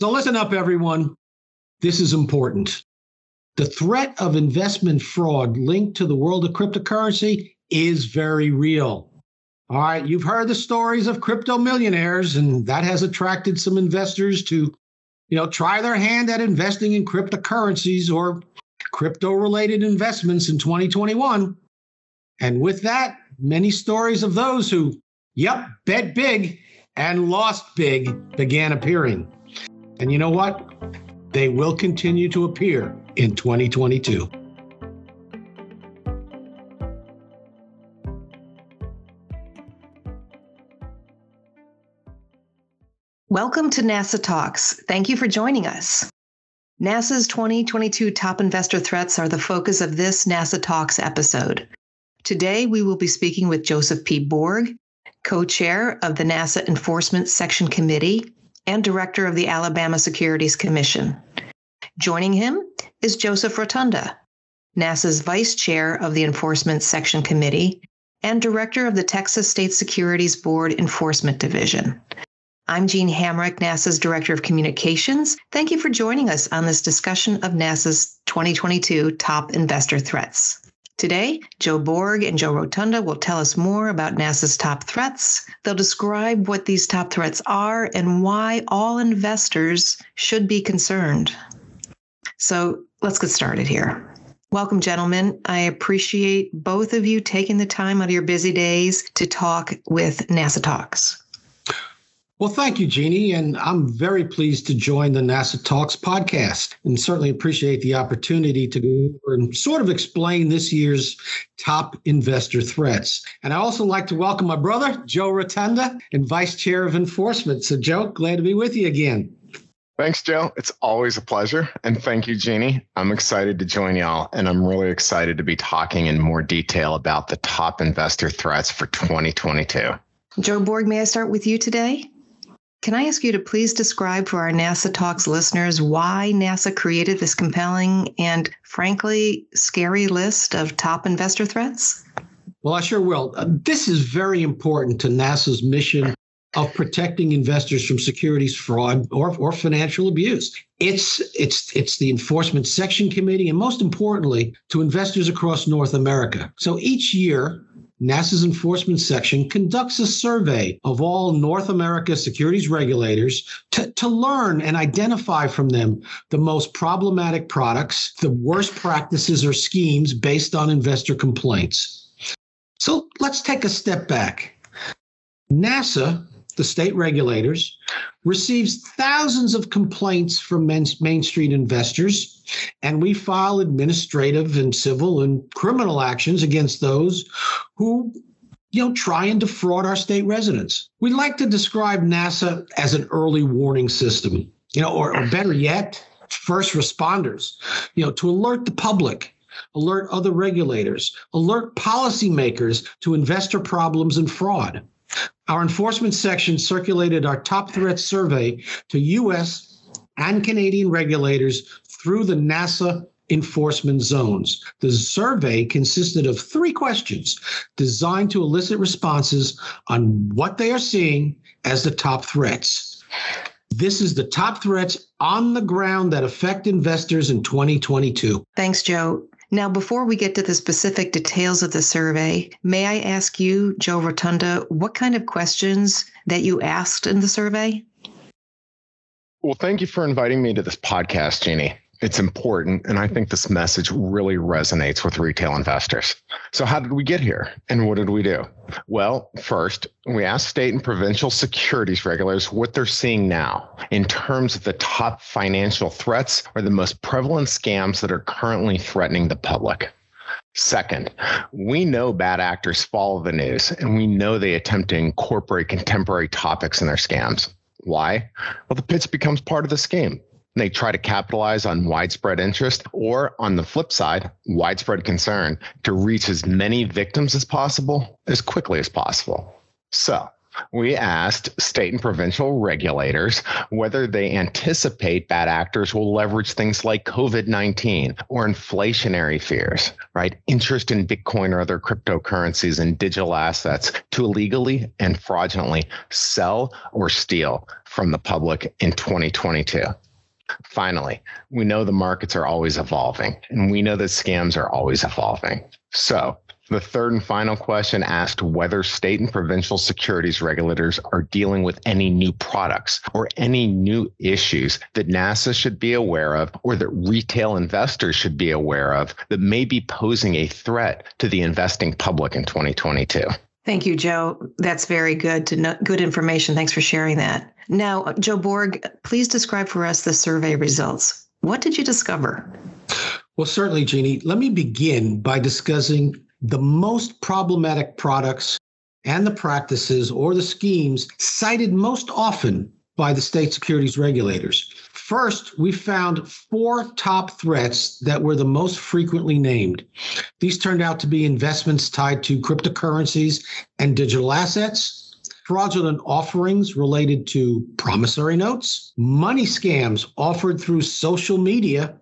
So listen up, everyone. This is important. The threat of investment fraud linked to the world of cryptocurrency is very real. All right, you've heard the stories of crypto millionaires, and that has attracted some investors to, you know, try their hand at investing in cryptocurrencies or crypto related investments in 2021. And with that, many stories of those who, yep, bet big and lost big began appearing. And you know what? They will continue to appear in 2022. Welcome to NASAA Talks. Thank you for joining us. NASAA's 2022 top investor threats are the focus of this NASAA Talks episode. Today, we will be speaking with Joseph P. Borg, co chair of the NASAA Enforcement Section Committee and director of the Alabama Securities Commission. Joining him is Joseph Rotunda, NASAA's vice chair of the Enforcement Section Committee and director of the Texas State Securities Board Enforcement Division. I'm Jean Hamrick, NASAA's Director of Communications. Thank you for joining us on this discussion of NASAA's 2022 top investor threats. Today, Joe Borg and Joe Rotunda will tell us more about NASAA's top threats. They'll describe what these top threats are and why all investors should be concerned. So let's get started here. Welcome, gentlemen. I appreciate both of you taking the time out of your busy days to talk with NASAA Talks. Well, thank you, Jeannie. And I'm very pleased to join the NASAA Talks podcast and certainly appreciate the opportunity to go and sort of explain this year's top investor threats. And I also like to welcome my brother, Joe Rotunda, and Vice Chair of Enforcement. So, Joe, glad to be with you again. Thanks, Joe. It's always a pleasure. And thank you, Jeannie. I'm excited to join y'all. And I'm really excited to be talking in more detail about the top investor threats for 2022. Joe Borg, may I start with you today? Can I ask you to please describe for our NASAA Talks listeners why NASAA created this compelling and, frankly, scary list of top investor threats? Well, I sure will. Uh, this is very important to NASAA's mission of protecting investors from securities fraud or, or financial abuse. It's it's it's the enforcement section committee and most importantly to investors across North America. So each year NASAA's enforcement section conducts a survey of all North America securities regulators to, to learn and identify from them the most problematic products, the worst practices or schemes based on investor complaints. So let's take a step back. NASAA the state regulators, receives thousands of complaints from Main Street investors, and we file administrative and civil and criminal actions against those who you know, try and defraud our state residents. We like to describe NASAA as an early warning system, you know, or, or better yet, first responders, you know, to alert the public, alert other regulators, alert policymakers to investor problems and fraud. Our enforcement section circulated our top threat survey to U.S. and Canadian regulators through the NASAA enforcement zones. The survey consisted of three questions designed to elicit responses on what they are seeing as the top threats. This is the top threats on the ground that affect investors in 2022. Thanks, Joe. Now, before we get to the specific details of the survey, may I ask you, Joe Rotunda, what kind of questions that you asked in the survey? Well, thank you for inviting me to this podcast, Jeannie. It's important, and I think this message really resonates with retail investors. So, how did we get here, and what did we do? Well, first, we asked state and provincial securities regulators what they're seeing now in terms of the top financial threats or the most prevalent scams that are currently threatening the public. Second, we know bad actors follow the news, and we know they attempt to incorporate contemporary topics in their scams. Why? Well, the pitch becomes part of the scheme. They try to capitalize on widespread interest or, on the flip side, widespread concern to reach as many victims as possible as quickly as possible. So, we asked state and provincial regulators whether they anticipate bad actors will leverage things like COVID 19 or inflationary fears, right? Interest in Bitcoin or other cryptocurrencies and digital assets to illegally and fraudulently sell or steal from the public in 2022. Finally, we know the markets are always evolving and we know that scams are always evolving. So, the third and final question asked whether state and provincial securities regulators are dealing with any new products or any new issues that NASAA should be aware of or that retail investors should be aware of that may be posing a threat to the investing public in 2022. Thank you, Joe. That's very good to know, good information. Thanks for sharing that. Now, Joe Borg, please describe for us the survey results. What did you discover? Well, certainly, Jeannie. Let me begin by discussing the most problematic products and the practices or the schemes cited most often by the state securities regulators. First, we found four top threats that were the most frequently named. These turned out to be investments tied to cryptocurrencies and digital assets, fraudulent offerings related to promissory notes, money scams offered through social media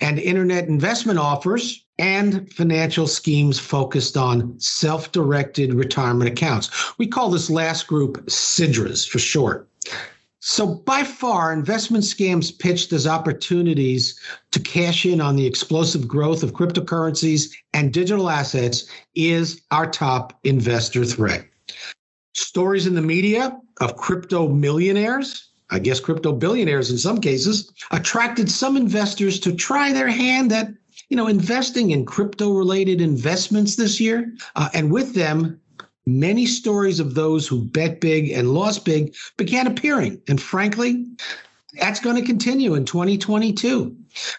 and internet investment offers, and financial schemes focused on self directed retirement accounts. We call this last group SIDRAs for short. So, by far, investment scams pitched as opportunities to cash in on the explosive growth of cryptocurrencies and digital assets is our top investor threat. Stories in the media of crypto millionaires, I guess crypto billionaires in some cases, attracted some investors to try their hand at you know, investing in crypto related investments this year. Uh, and with them, many stories of those who bet big and lost big began appearing. And frankly, that's going to continue in 2022.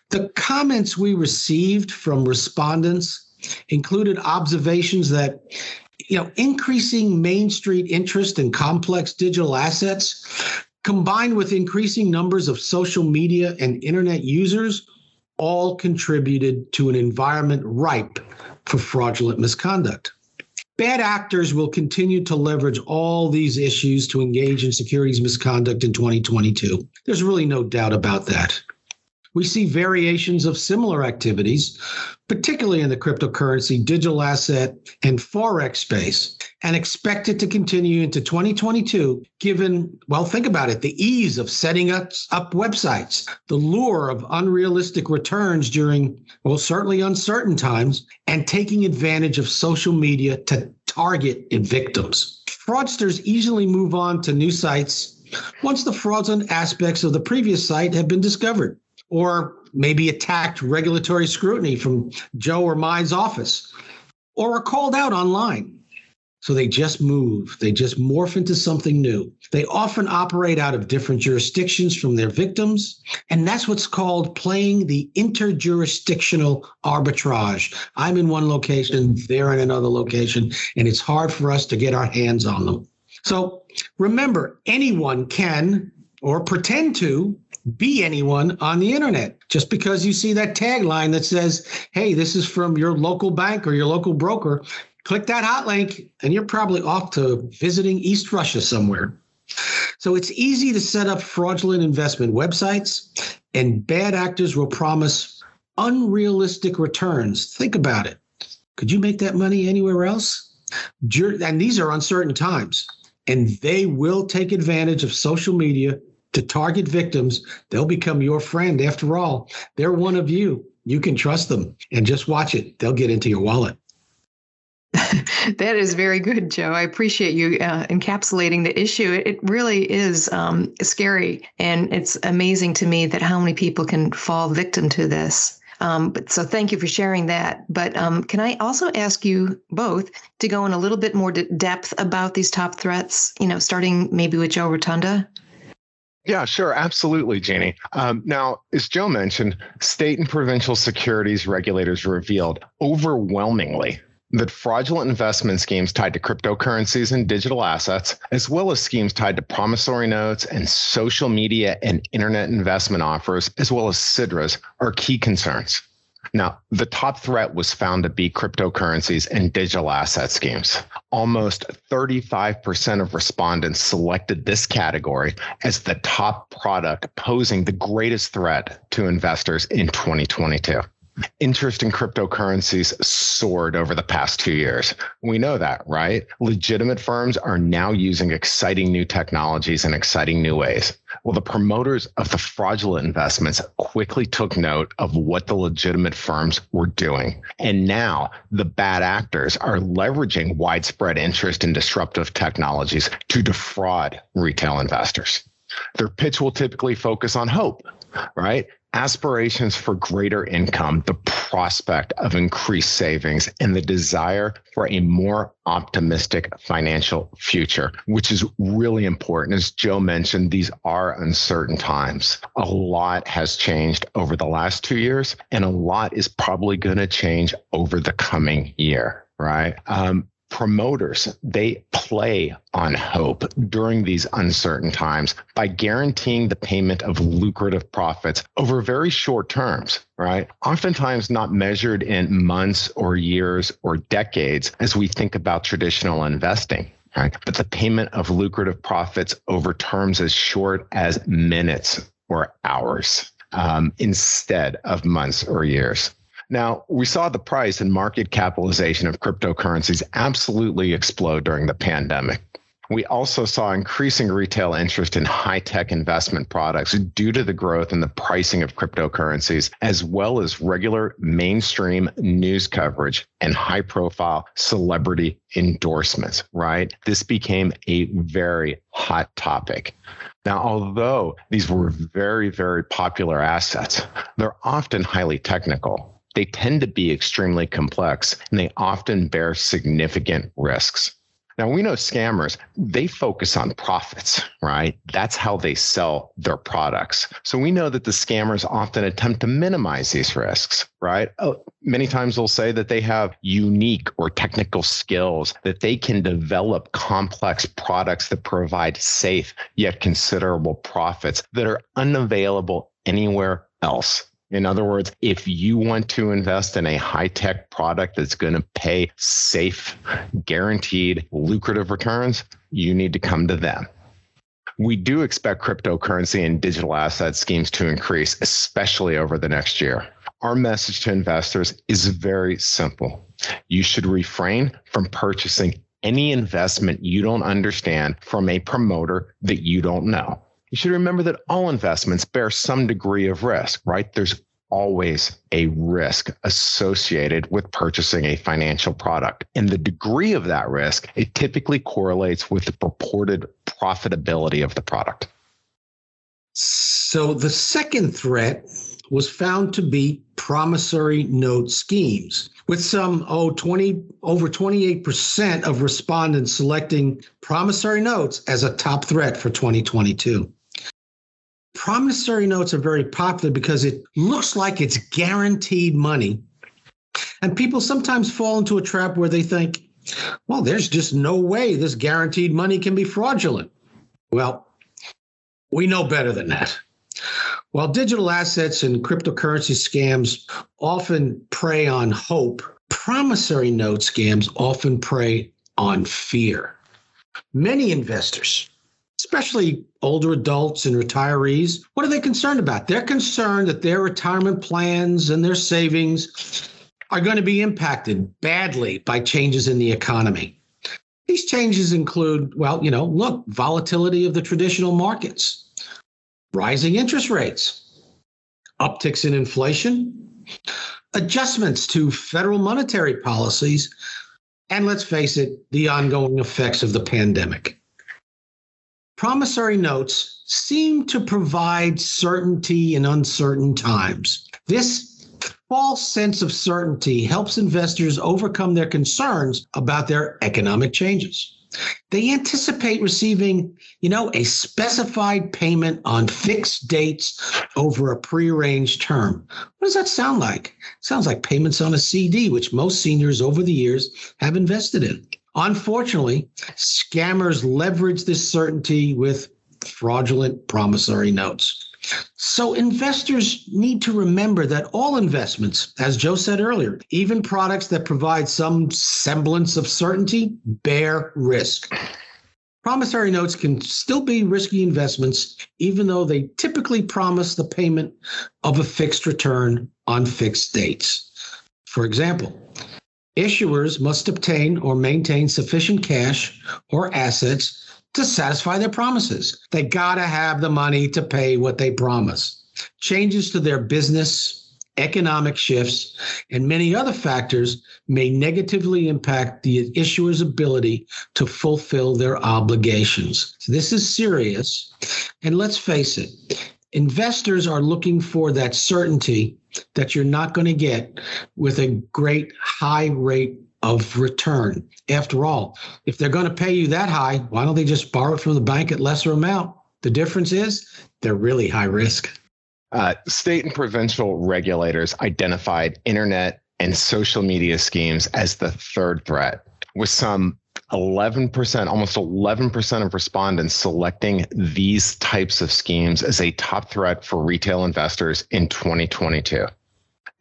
The comments we received from respondents included observations that you know increasing main street interest in complex digital assets combined with increasing numbers of social media and internet users all contributed to an environment ripe for fraudulent misconduct. Bad actors will continue to leverage all these issues to engage in securities misconduct in 2022. There's really no doubt about that. We see variations of similar activities, particularly in the cryptocurrency, digital asset, and Forex space, and expect it to continue into 2022, given, well, think about it, the ease of setting up, up websites, the lure of unrealistic returns during, well, certainly uncertain times, and taking advantage of social media to target victims. Fraudsters easily move on to new sites once the fraudulent aspects of the previous site have been discovered or maybe attacked regulatory scrutiny from Joe or mine's office, or are called out online. So they just move, they just morph into something new. They often operate out of different jurisdictions from their victims. And that's what's called playing the interjurisdictional arbitrage. I'm in one location, they're in another location, and it's hard for us to get our hands on them. So remember, anyone can or pretend to be anyone on the internet. Just because you see that tagline that says, hey, this is from your local bank or your local broker, click that hot link and you're probably off to visiting East Russia somewhere. So it's easy to set up fraudulent investment websites, and bad actors will promise unrealistic returns. Think about it. Could you make that money anywhere else? And these are uncertain times, and they will take advantage of social media to target victims. They'll become your friend. After all, they're one of you. You can trust them and just watch it. They'll get into your wallet. that is very good, Joe. I appreciate you uh, encapsulating the issue. It really is um, scary, and it's amazing to me that how many people can fall victim to this. Um, but so thank you for sharing that. But um, can I also ask you both to go in a little bit more depth about these top threats? You know, starting maybe with Joe Rotunda. Yeah, sure. Absolutely, Jeannie. Um, now, as Joe mentioned, state and provincial securities regulators revealed overwhelmingly that fraudulent investment schemes tied to cryptocurrencies and digital assets, as well as schemes tied to promissory notes and social media and internet investment offers, as well as SIDRAs, are key concerns. Now, the top threat was found to be cryptocurrencies and digital asset schemes. Almost 35% of respondents selected this category as the top product posing the greatest threat to investors in 2022 interest in cryptocurrencies soared over the past two years. We know that, right? Legitimate firms are now using exciting new technologies in exciting new ways. Well, the promoters of the fraudulent investments quickly took note of what the legitimate firms were doing. And now the bad actors are leveraging widespread interest in disruptive technologies to defraud retail investors. Their pitch will typically focus on hope, right? Aspirations for greater income, the prospect of increased savings, and the desire for a more optimistic financial future, which is really important. As Joe mentioned, these are uncertain times. A lot has changed over the last two years, and a lot is probably going to change over the coming year right? Um, promoters they play on hope during these uncertain times by guaranteeing the payment of lucrative profits over very short terms right? Oftentimes not measured in months or years or decades as we think about traditional investing right? But the payment of lucrative profits over terms as short as minutes or hours um, instead of months or years now, we saw the price and market capitalization of cryptocurrencies absolutely explode during the pandemic. We also saw increasing retail interest in high tech investment products due to the growth in the pricing of cryptocurrencies, as well as regular mainstream news coverage and high profile celebrity endorsements, right? This became a very hot topic. Now, although these were very, very popular assets, they're often highly technical they tend to be extremely complex and they often bear significant risks. Now, we know scammers, they focus on profits, right? That's how they sell their products. So we know that the scammers often attempt to minimize these risks, right? Oh, many times they'll say that they have unique or technical skills, that they can develop complex products that provide safe yet considerable profits that are unavailable anywhere else. In other words, if you want to invest in a high tech product that's going to pay safe, guaranteed, lucrative returns, you need to come to them. We do expect cryptocurrency and digital asset schemes to increase, especially over the next year. Our message to investors is very simple. You should refrain from purchasing any investment you don't understand from a promoter that you don't know you should remember that all investments bear some degree of risk, right? There's always a risk associated with purchasing a financial product. And the degree of that risk, it typically correlates with the purported profitability of the product. So the second threat was found to be promissory note schemes with some oh 20 over 28% of respondents selecting promissory notes as a top threat for 2022 promissory notes are very popular because it looks like it's guaranteed money. And people sometimes fall into a trap where they think, well, there's just no way this guaranteed money can be fraudulent. Well, we know better than that. While digital assets and cryptocurrency scams often prey on hope, promissory note scams often prey on fear. Many investors especially older adults and retirees, what are they concerned about? They're concerned that their retirement plans and their savings are going to be impacted badly by changes in the economy. These changes include, well, you know, look, volatility of the traditional markets, rising interest rates, upticks in inflation, adjustments to federal monetary policies, and let's face it, the ongoing effects of the pandemic promissory notes seem to provide certainty in uncertain times. This false sense of certainty helps investors overcome their concerns about their economic changes. They anticipate receiving, you know, a specified payment on fixed dates over a prearranged term. What does that sound like? It sounds like payments on a CD, which most seniors over the years have invested in. Unfortunately, scammers leverage this certainty with fraudulent promissory notes. So investors need to remember that all investments, as Joe said earlier, even products that provide some semblance of certainty, bear risk. Promissory notes can still be risky investments, even though they typically promise the payment of a fixed return on fixed dates. For example, issuers must obtain or maintain sufficient cash or assets to satisfy their promises. They got to have the money to pay what they promise. Changes to their business, economic shifts, and many other factors may negatively impact the issuer's ability to fulfill their obligations. So this is serious. And let's face it, investors are looking for that certainty that you're not going to get with a great high rate of return. After all, if they're going to pay you that high, why don't they just borrow it from the bank at lesser amount? The difference is they're really high risk. Uh, state and provincial regulators identified internet and social media schemes as the third threat, with some 11%, almost 11% of respondents selecting these types of schemes as a top threat for retail investors in 2022.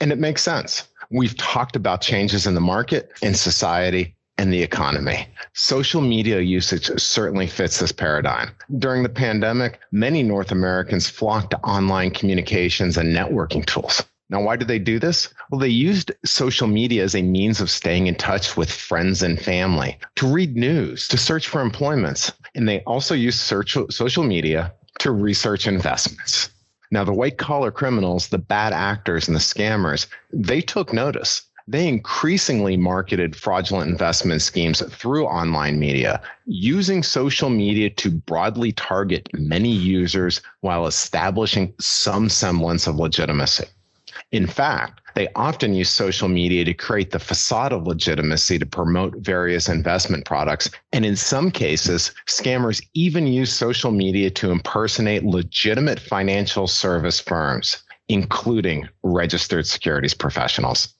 And it makes sense. We've talked about changes in the market, in society, and the economy. Social media usage certainly fits this paradigm. During the pandemic, many North Americans flocked to online communications and networking tools. Now, why did they do this? Well, they used social media as a means of staying in touch with friends and family, to read news, to search for employments. And they also used search, social media to research investments. Now, the white collar criminals, the bad actors, and the scammers, they took notice. They increasingly marketed fraudulent investment schemes through online media, using social media to broadly target many users while establishing some semblance of legitimacy. In fact, they often use social media to create the facade of legitimacy to promote various investment products. And in some cases, scammers even use social media to impersonate legitimate financial service firms, including registered securities professionals.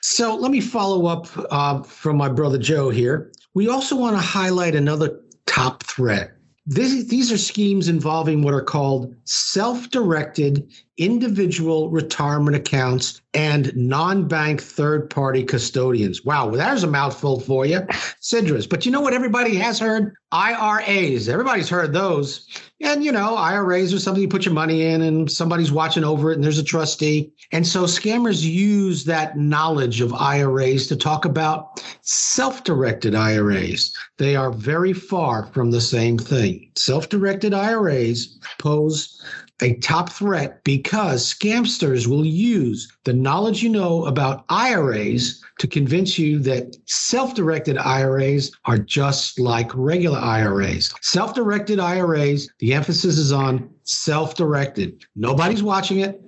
So let me follow up uh, from my brother Joe here. We also want to highlight another top threat this, these are schemes involving what are called self directed individual retirement accounts and non bank third party custodians. Wow, well, there's a mouthful for you. SIDRAs. But you know what everybody has heard? IRAs. Everybody's heard those. And, you know, IRAs are something you put your money in and somebody's watching over it and there's a trustee. And so scammers use that knowledge of IRAs to talk about self directed IRAs. They are very far from the same thing. Self directed IRAs pose a top threat because scamsters will use the knowledge you know about IRAs to convince you that self directed IRAs are just like regular IRAs. Self directed IRAs, the emphasis is on self directed. Nobody's watching it.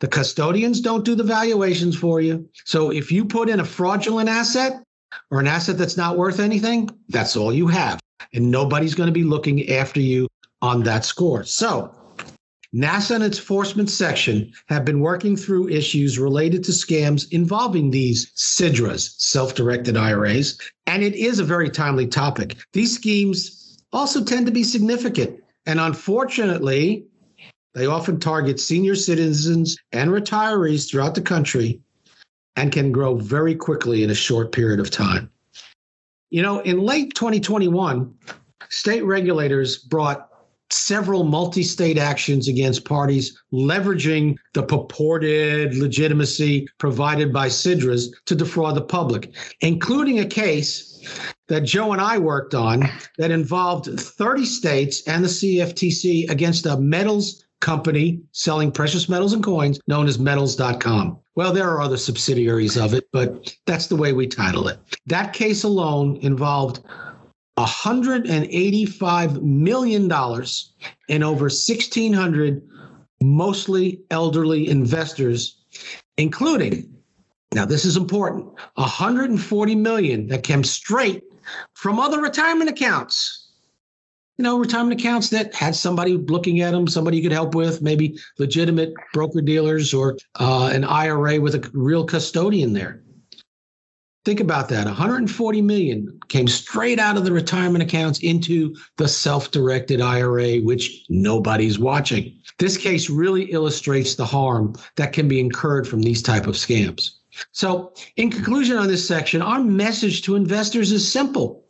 The custodians don't do the valuations for you. So if you put in a fraudulent asset or an asset that's not worth anything, that's all you have. And nobody's going to be looking after you on that score. So NASAA and its enforcement section have been working through issues related to scams involving these SIDRAs, self directed IRAs, and it is a very timely topic. These schemes also tend to be significant, and unfortunately, they often target senior citizens and retirees throughout the country and can grow very quickly in a short period of time. You know, in late 2021, state regulators brought several multi state actions against parties leveraging the purported legitimacy provided by SIDRAs to defraud the public, including a case that Joe and I worked on that involved 30 states and the CFTC against a metals company selling precious metals and coins known as metals.com. Well, there are other subsidiaries of it, but that's the way we title it. That case alone involved $185 million in over 1,600 mostly elderly investors, including, now this is important, 140 million that came straight from other retirement accounts. You know, retirement accounts that had somebody looking at them, somebody you could help with, maybe legitimate broker dealers or uh, an IRA with a real custodian there. Think about that. 140 million came straight out of the retirement accounts into the self-directed IRA, which nobody's watching. This case really illustrates the harm that can be incurred from these type of scams. So, in conclusion on this section, our message to investors is simple.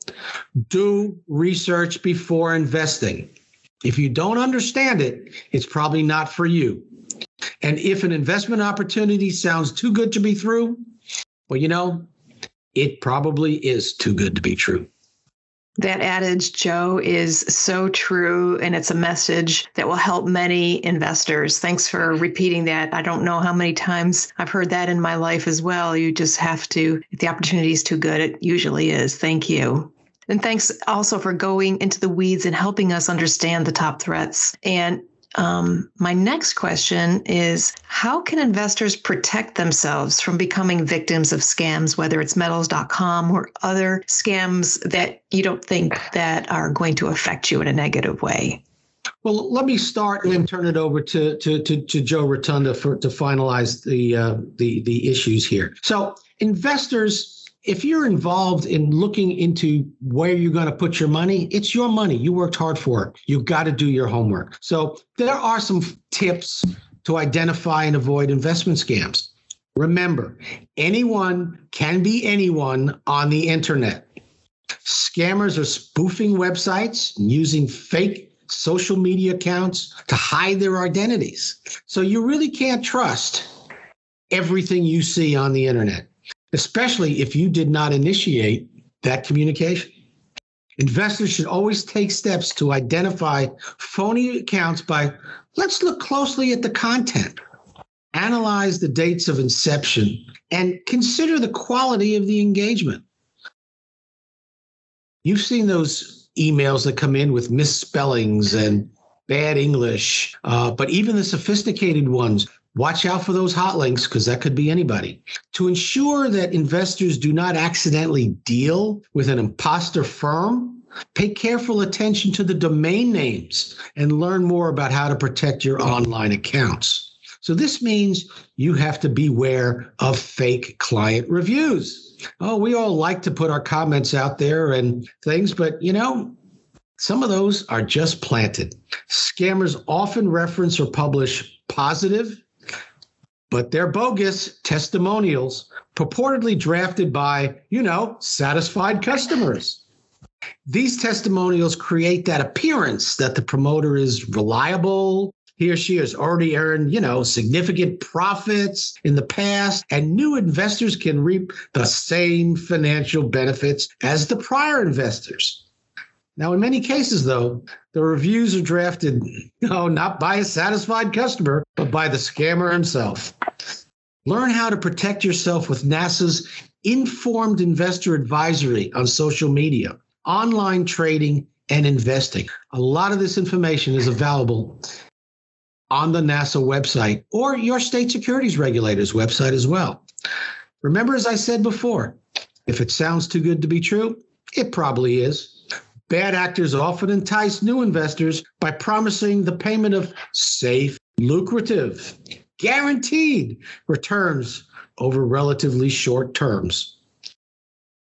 Do research before investing. If you don't understand it, it's probably not for you. And if an investment opportunity sounds too good to be true, well, you know, it probably is too good to be true. That adage, Joe, is so true. And it's a message that will help many investors. Thanks for repeating that. I don't know how many times I've heard that in my life as well. You just have to, if the opportunity is too good, it usually is. Thank you. And thanks also for going into the weeds and helping us understand the top threats. And um, my next question is How can investors protect themselves from becoming victims of scams, whether it's metals.com or other scams that you don't think that are going to affect you in a negative way? Well, let me start and then turn it over to to to, to Joe Rotunda for to finalize the uh, the the issues here. So investors if you're involved in looking into where you're going to put your money, it's your money. You worked hard for it. You've got to do your homework. So there are some tips to identify and avoid investment scams. Remember, anyone can be anyone on the internet. Scammers are spoofing websites using fake social media accounts to hide their identities. So you really can't trust everything you see on the internet especially if you did not initiate that communication. Investors should always take steps to identify phony accounts by let's look closely at the content, analyze the dates of inception, and consider the quality of the engagement. You've seen those emails that come in with misspellings and bad English, uh, but even the sophisticated ones Watch out for those hot links because that could be anybody. To ensure that investors do not accidentally deal with an imposter firm, pay careful attention to the domain names and learn more about how to protect your online accounts. So, this means you have to beware of fake client reviews. Oh, we all like to put our comments out there and things, but you know, some of those are just planted. Scammers often reference or publish positive but they're bogus testimonials purportedly drafted by, you know, satisfied customers. These testimonials create that appearance that the promoter is reliable. He or she has already earned, you know, significant profits in the past, and new investors can reap the same financial benefits as the prior investors. Now, in many cases, though, the reviews are drafted, no, not by a satisfied customer, but by the scammer himself. Learn how to protect yourself with NASAA's informed investor advisory on social media, online trading, and investing. A lot of this information is available on the NASAA website or your state securities regulator's website as well. Remember, as I said before, if it sounds too good to be true, it probably is. Bad actors often entice new investors by promising the payment of safe, lucrative, guaranteed returns over relatively short terms,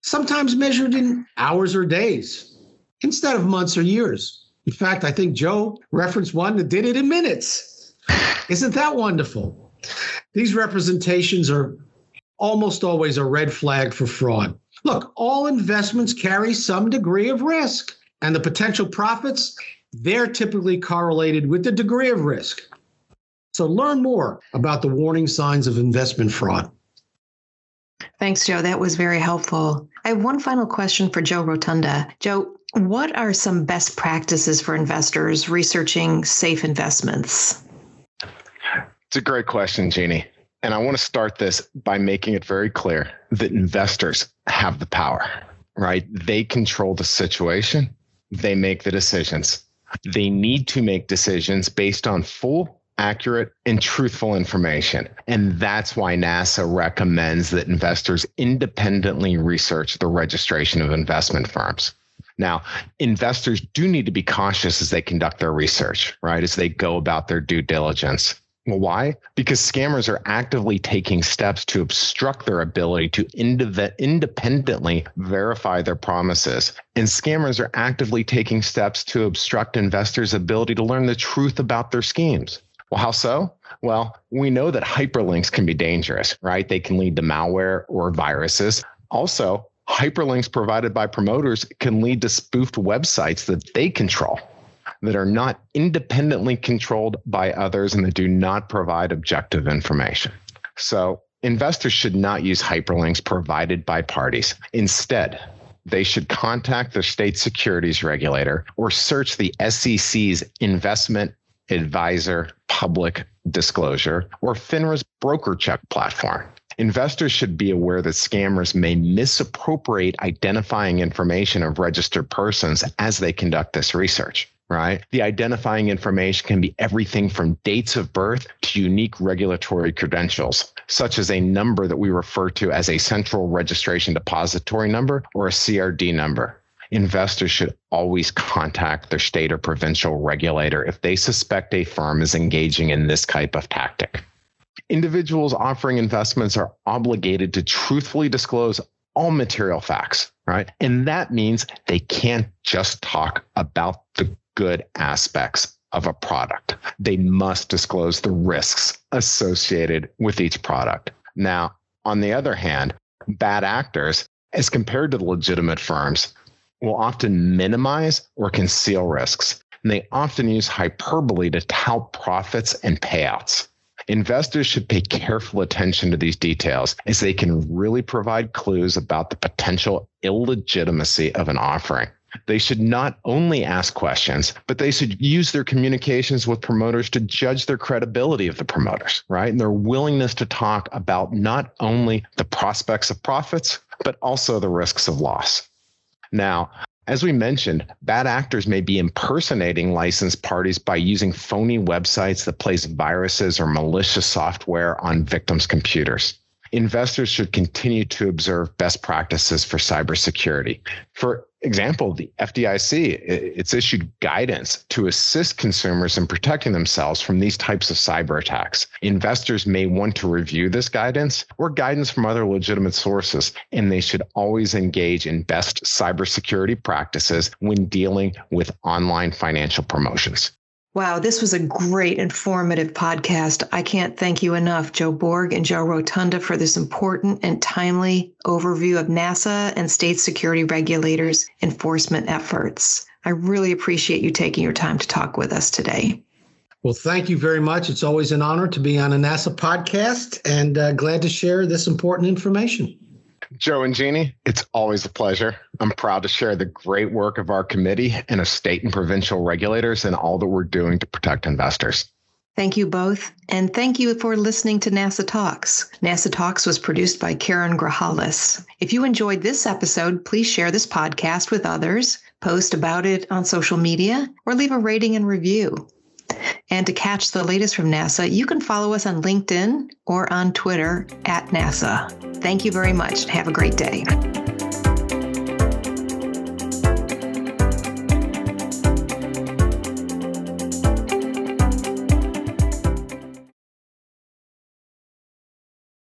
sometimes measured in hours or days instead of months or years. In fact, I think Joe referenced one that did it in minutes. Isn't that wonderful? These representations are almost always a red flag for fraud. Look, all investments carry some degree of risk, and the potential profits, they're typically correlated with the degree of risk. So learn more about the warning signs of investment fraud. Thanks, Joe. That was very helpful. I have one final question for Joe Rotunda. Joe, what are some best practices for investors researching safe investments? It's a great question, Jeannie. And I want to start this by making it very clear that investors have the power, right? They control the situation, they make the decisions. They need to make decisions based on full, accurate, and truthful information. And that's why NASAA recommends that investors independently research the registration of investment firms. Now, investors do need to be cautious as they conduct their research, right? As they go about their due diligence Well, why? Because scammers are actively taking steps to obstruct their ability to independently verify their promises. And scammers are actively taking steps to obstruct investors' ability to learn the truth about their schemes. Well, how so? Well, we know that hyperlinks can be dangerous, right? They can lead to malware or viruses. Also, hyperlinks provided by promoters can lead to spoofed websites that they control that are not independently controlled by others and that do not provide objective information. So, investors should not use hyperlinks provided by parties. Instead, they should contact their state securities regulator or search the SEC's investment advisor public disclosure or FINRA's BrokerCheck platform. Investors should be aware that scammers may misappropriate identifying information of registered persons as they conduct this research right? The identifying information can be everything from dates of birth to unique regulatory credentials, such as a number that we refer to as a central registration depository number or a CRD number. Investors should always contact their state or provincial regulator if they suspect a firm is engaging in this type of tactic. Individuals offering investments are obligated to truthfully disclose all material facts, right? And that means they can't just talk about the good aspects of a product. They must disclose the risks associated with each product. Now, on the other hand, bad actors, as compared to the legitimate firms, will often minimize or conceal risks. And they often use hyperbole to tout profits and payouts. Investors should pay careful attention to these details as they can really provide clues about the potential illegitimacy of an offering. They should not only ask questions, but they should use their communications with promoters to judge their credibility of the promoters, right? And their willingness to talk about not only the prospects of profits, but also the risks of loss. Now, as we mentioned, bad actors may be impersonating licensed parties by using phony websites that place viruses or malicious software on victims' computers investors should continue to observe best practices for cybersecurity. For example, the FDIC, it's issued guidance to assist consumers in protecting themselves from these types of cyber attacks. Investors may want to review this guidance or guidance from other legitimate sources, and they should always engage in best cybersecurity practices when dealing with online financial promotions. Wow, this was a great informative podcast. I can't thank you enough, Joe Borg and Joe Rotunda, for this important and timely overview of NASAA and state security regulators' enforcement efforts. I really appreciate you taking your time to talk with us today. Well, thank you very much. It's always an honor to be on a NASAA podcast and uh, glad to share this important information. Joe and Jeannie, it's always a pleasure. I'm proud to share the great work of our committee and of state and provincial regulators and all that we're doing to protect investors. Thank you both. And thank you for listening to NASAA Talks. NASAA Talks was produced by Karen Grahalis. If you enjoyed this episode, please share this podcast with others, post about it on social media, or leave a rating and review. And to catch the latest from NASAA, you can follow us on LinkedIn or on Twitter at NASAA. Thank you very much have a great day.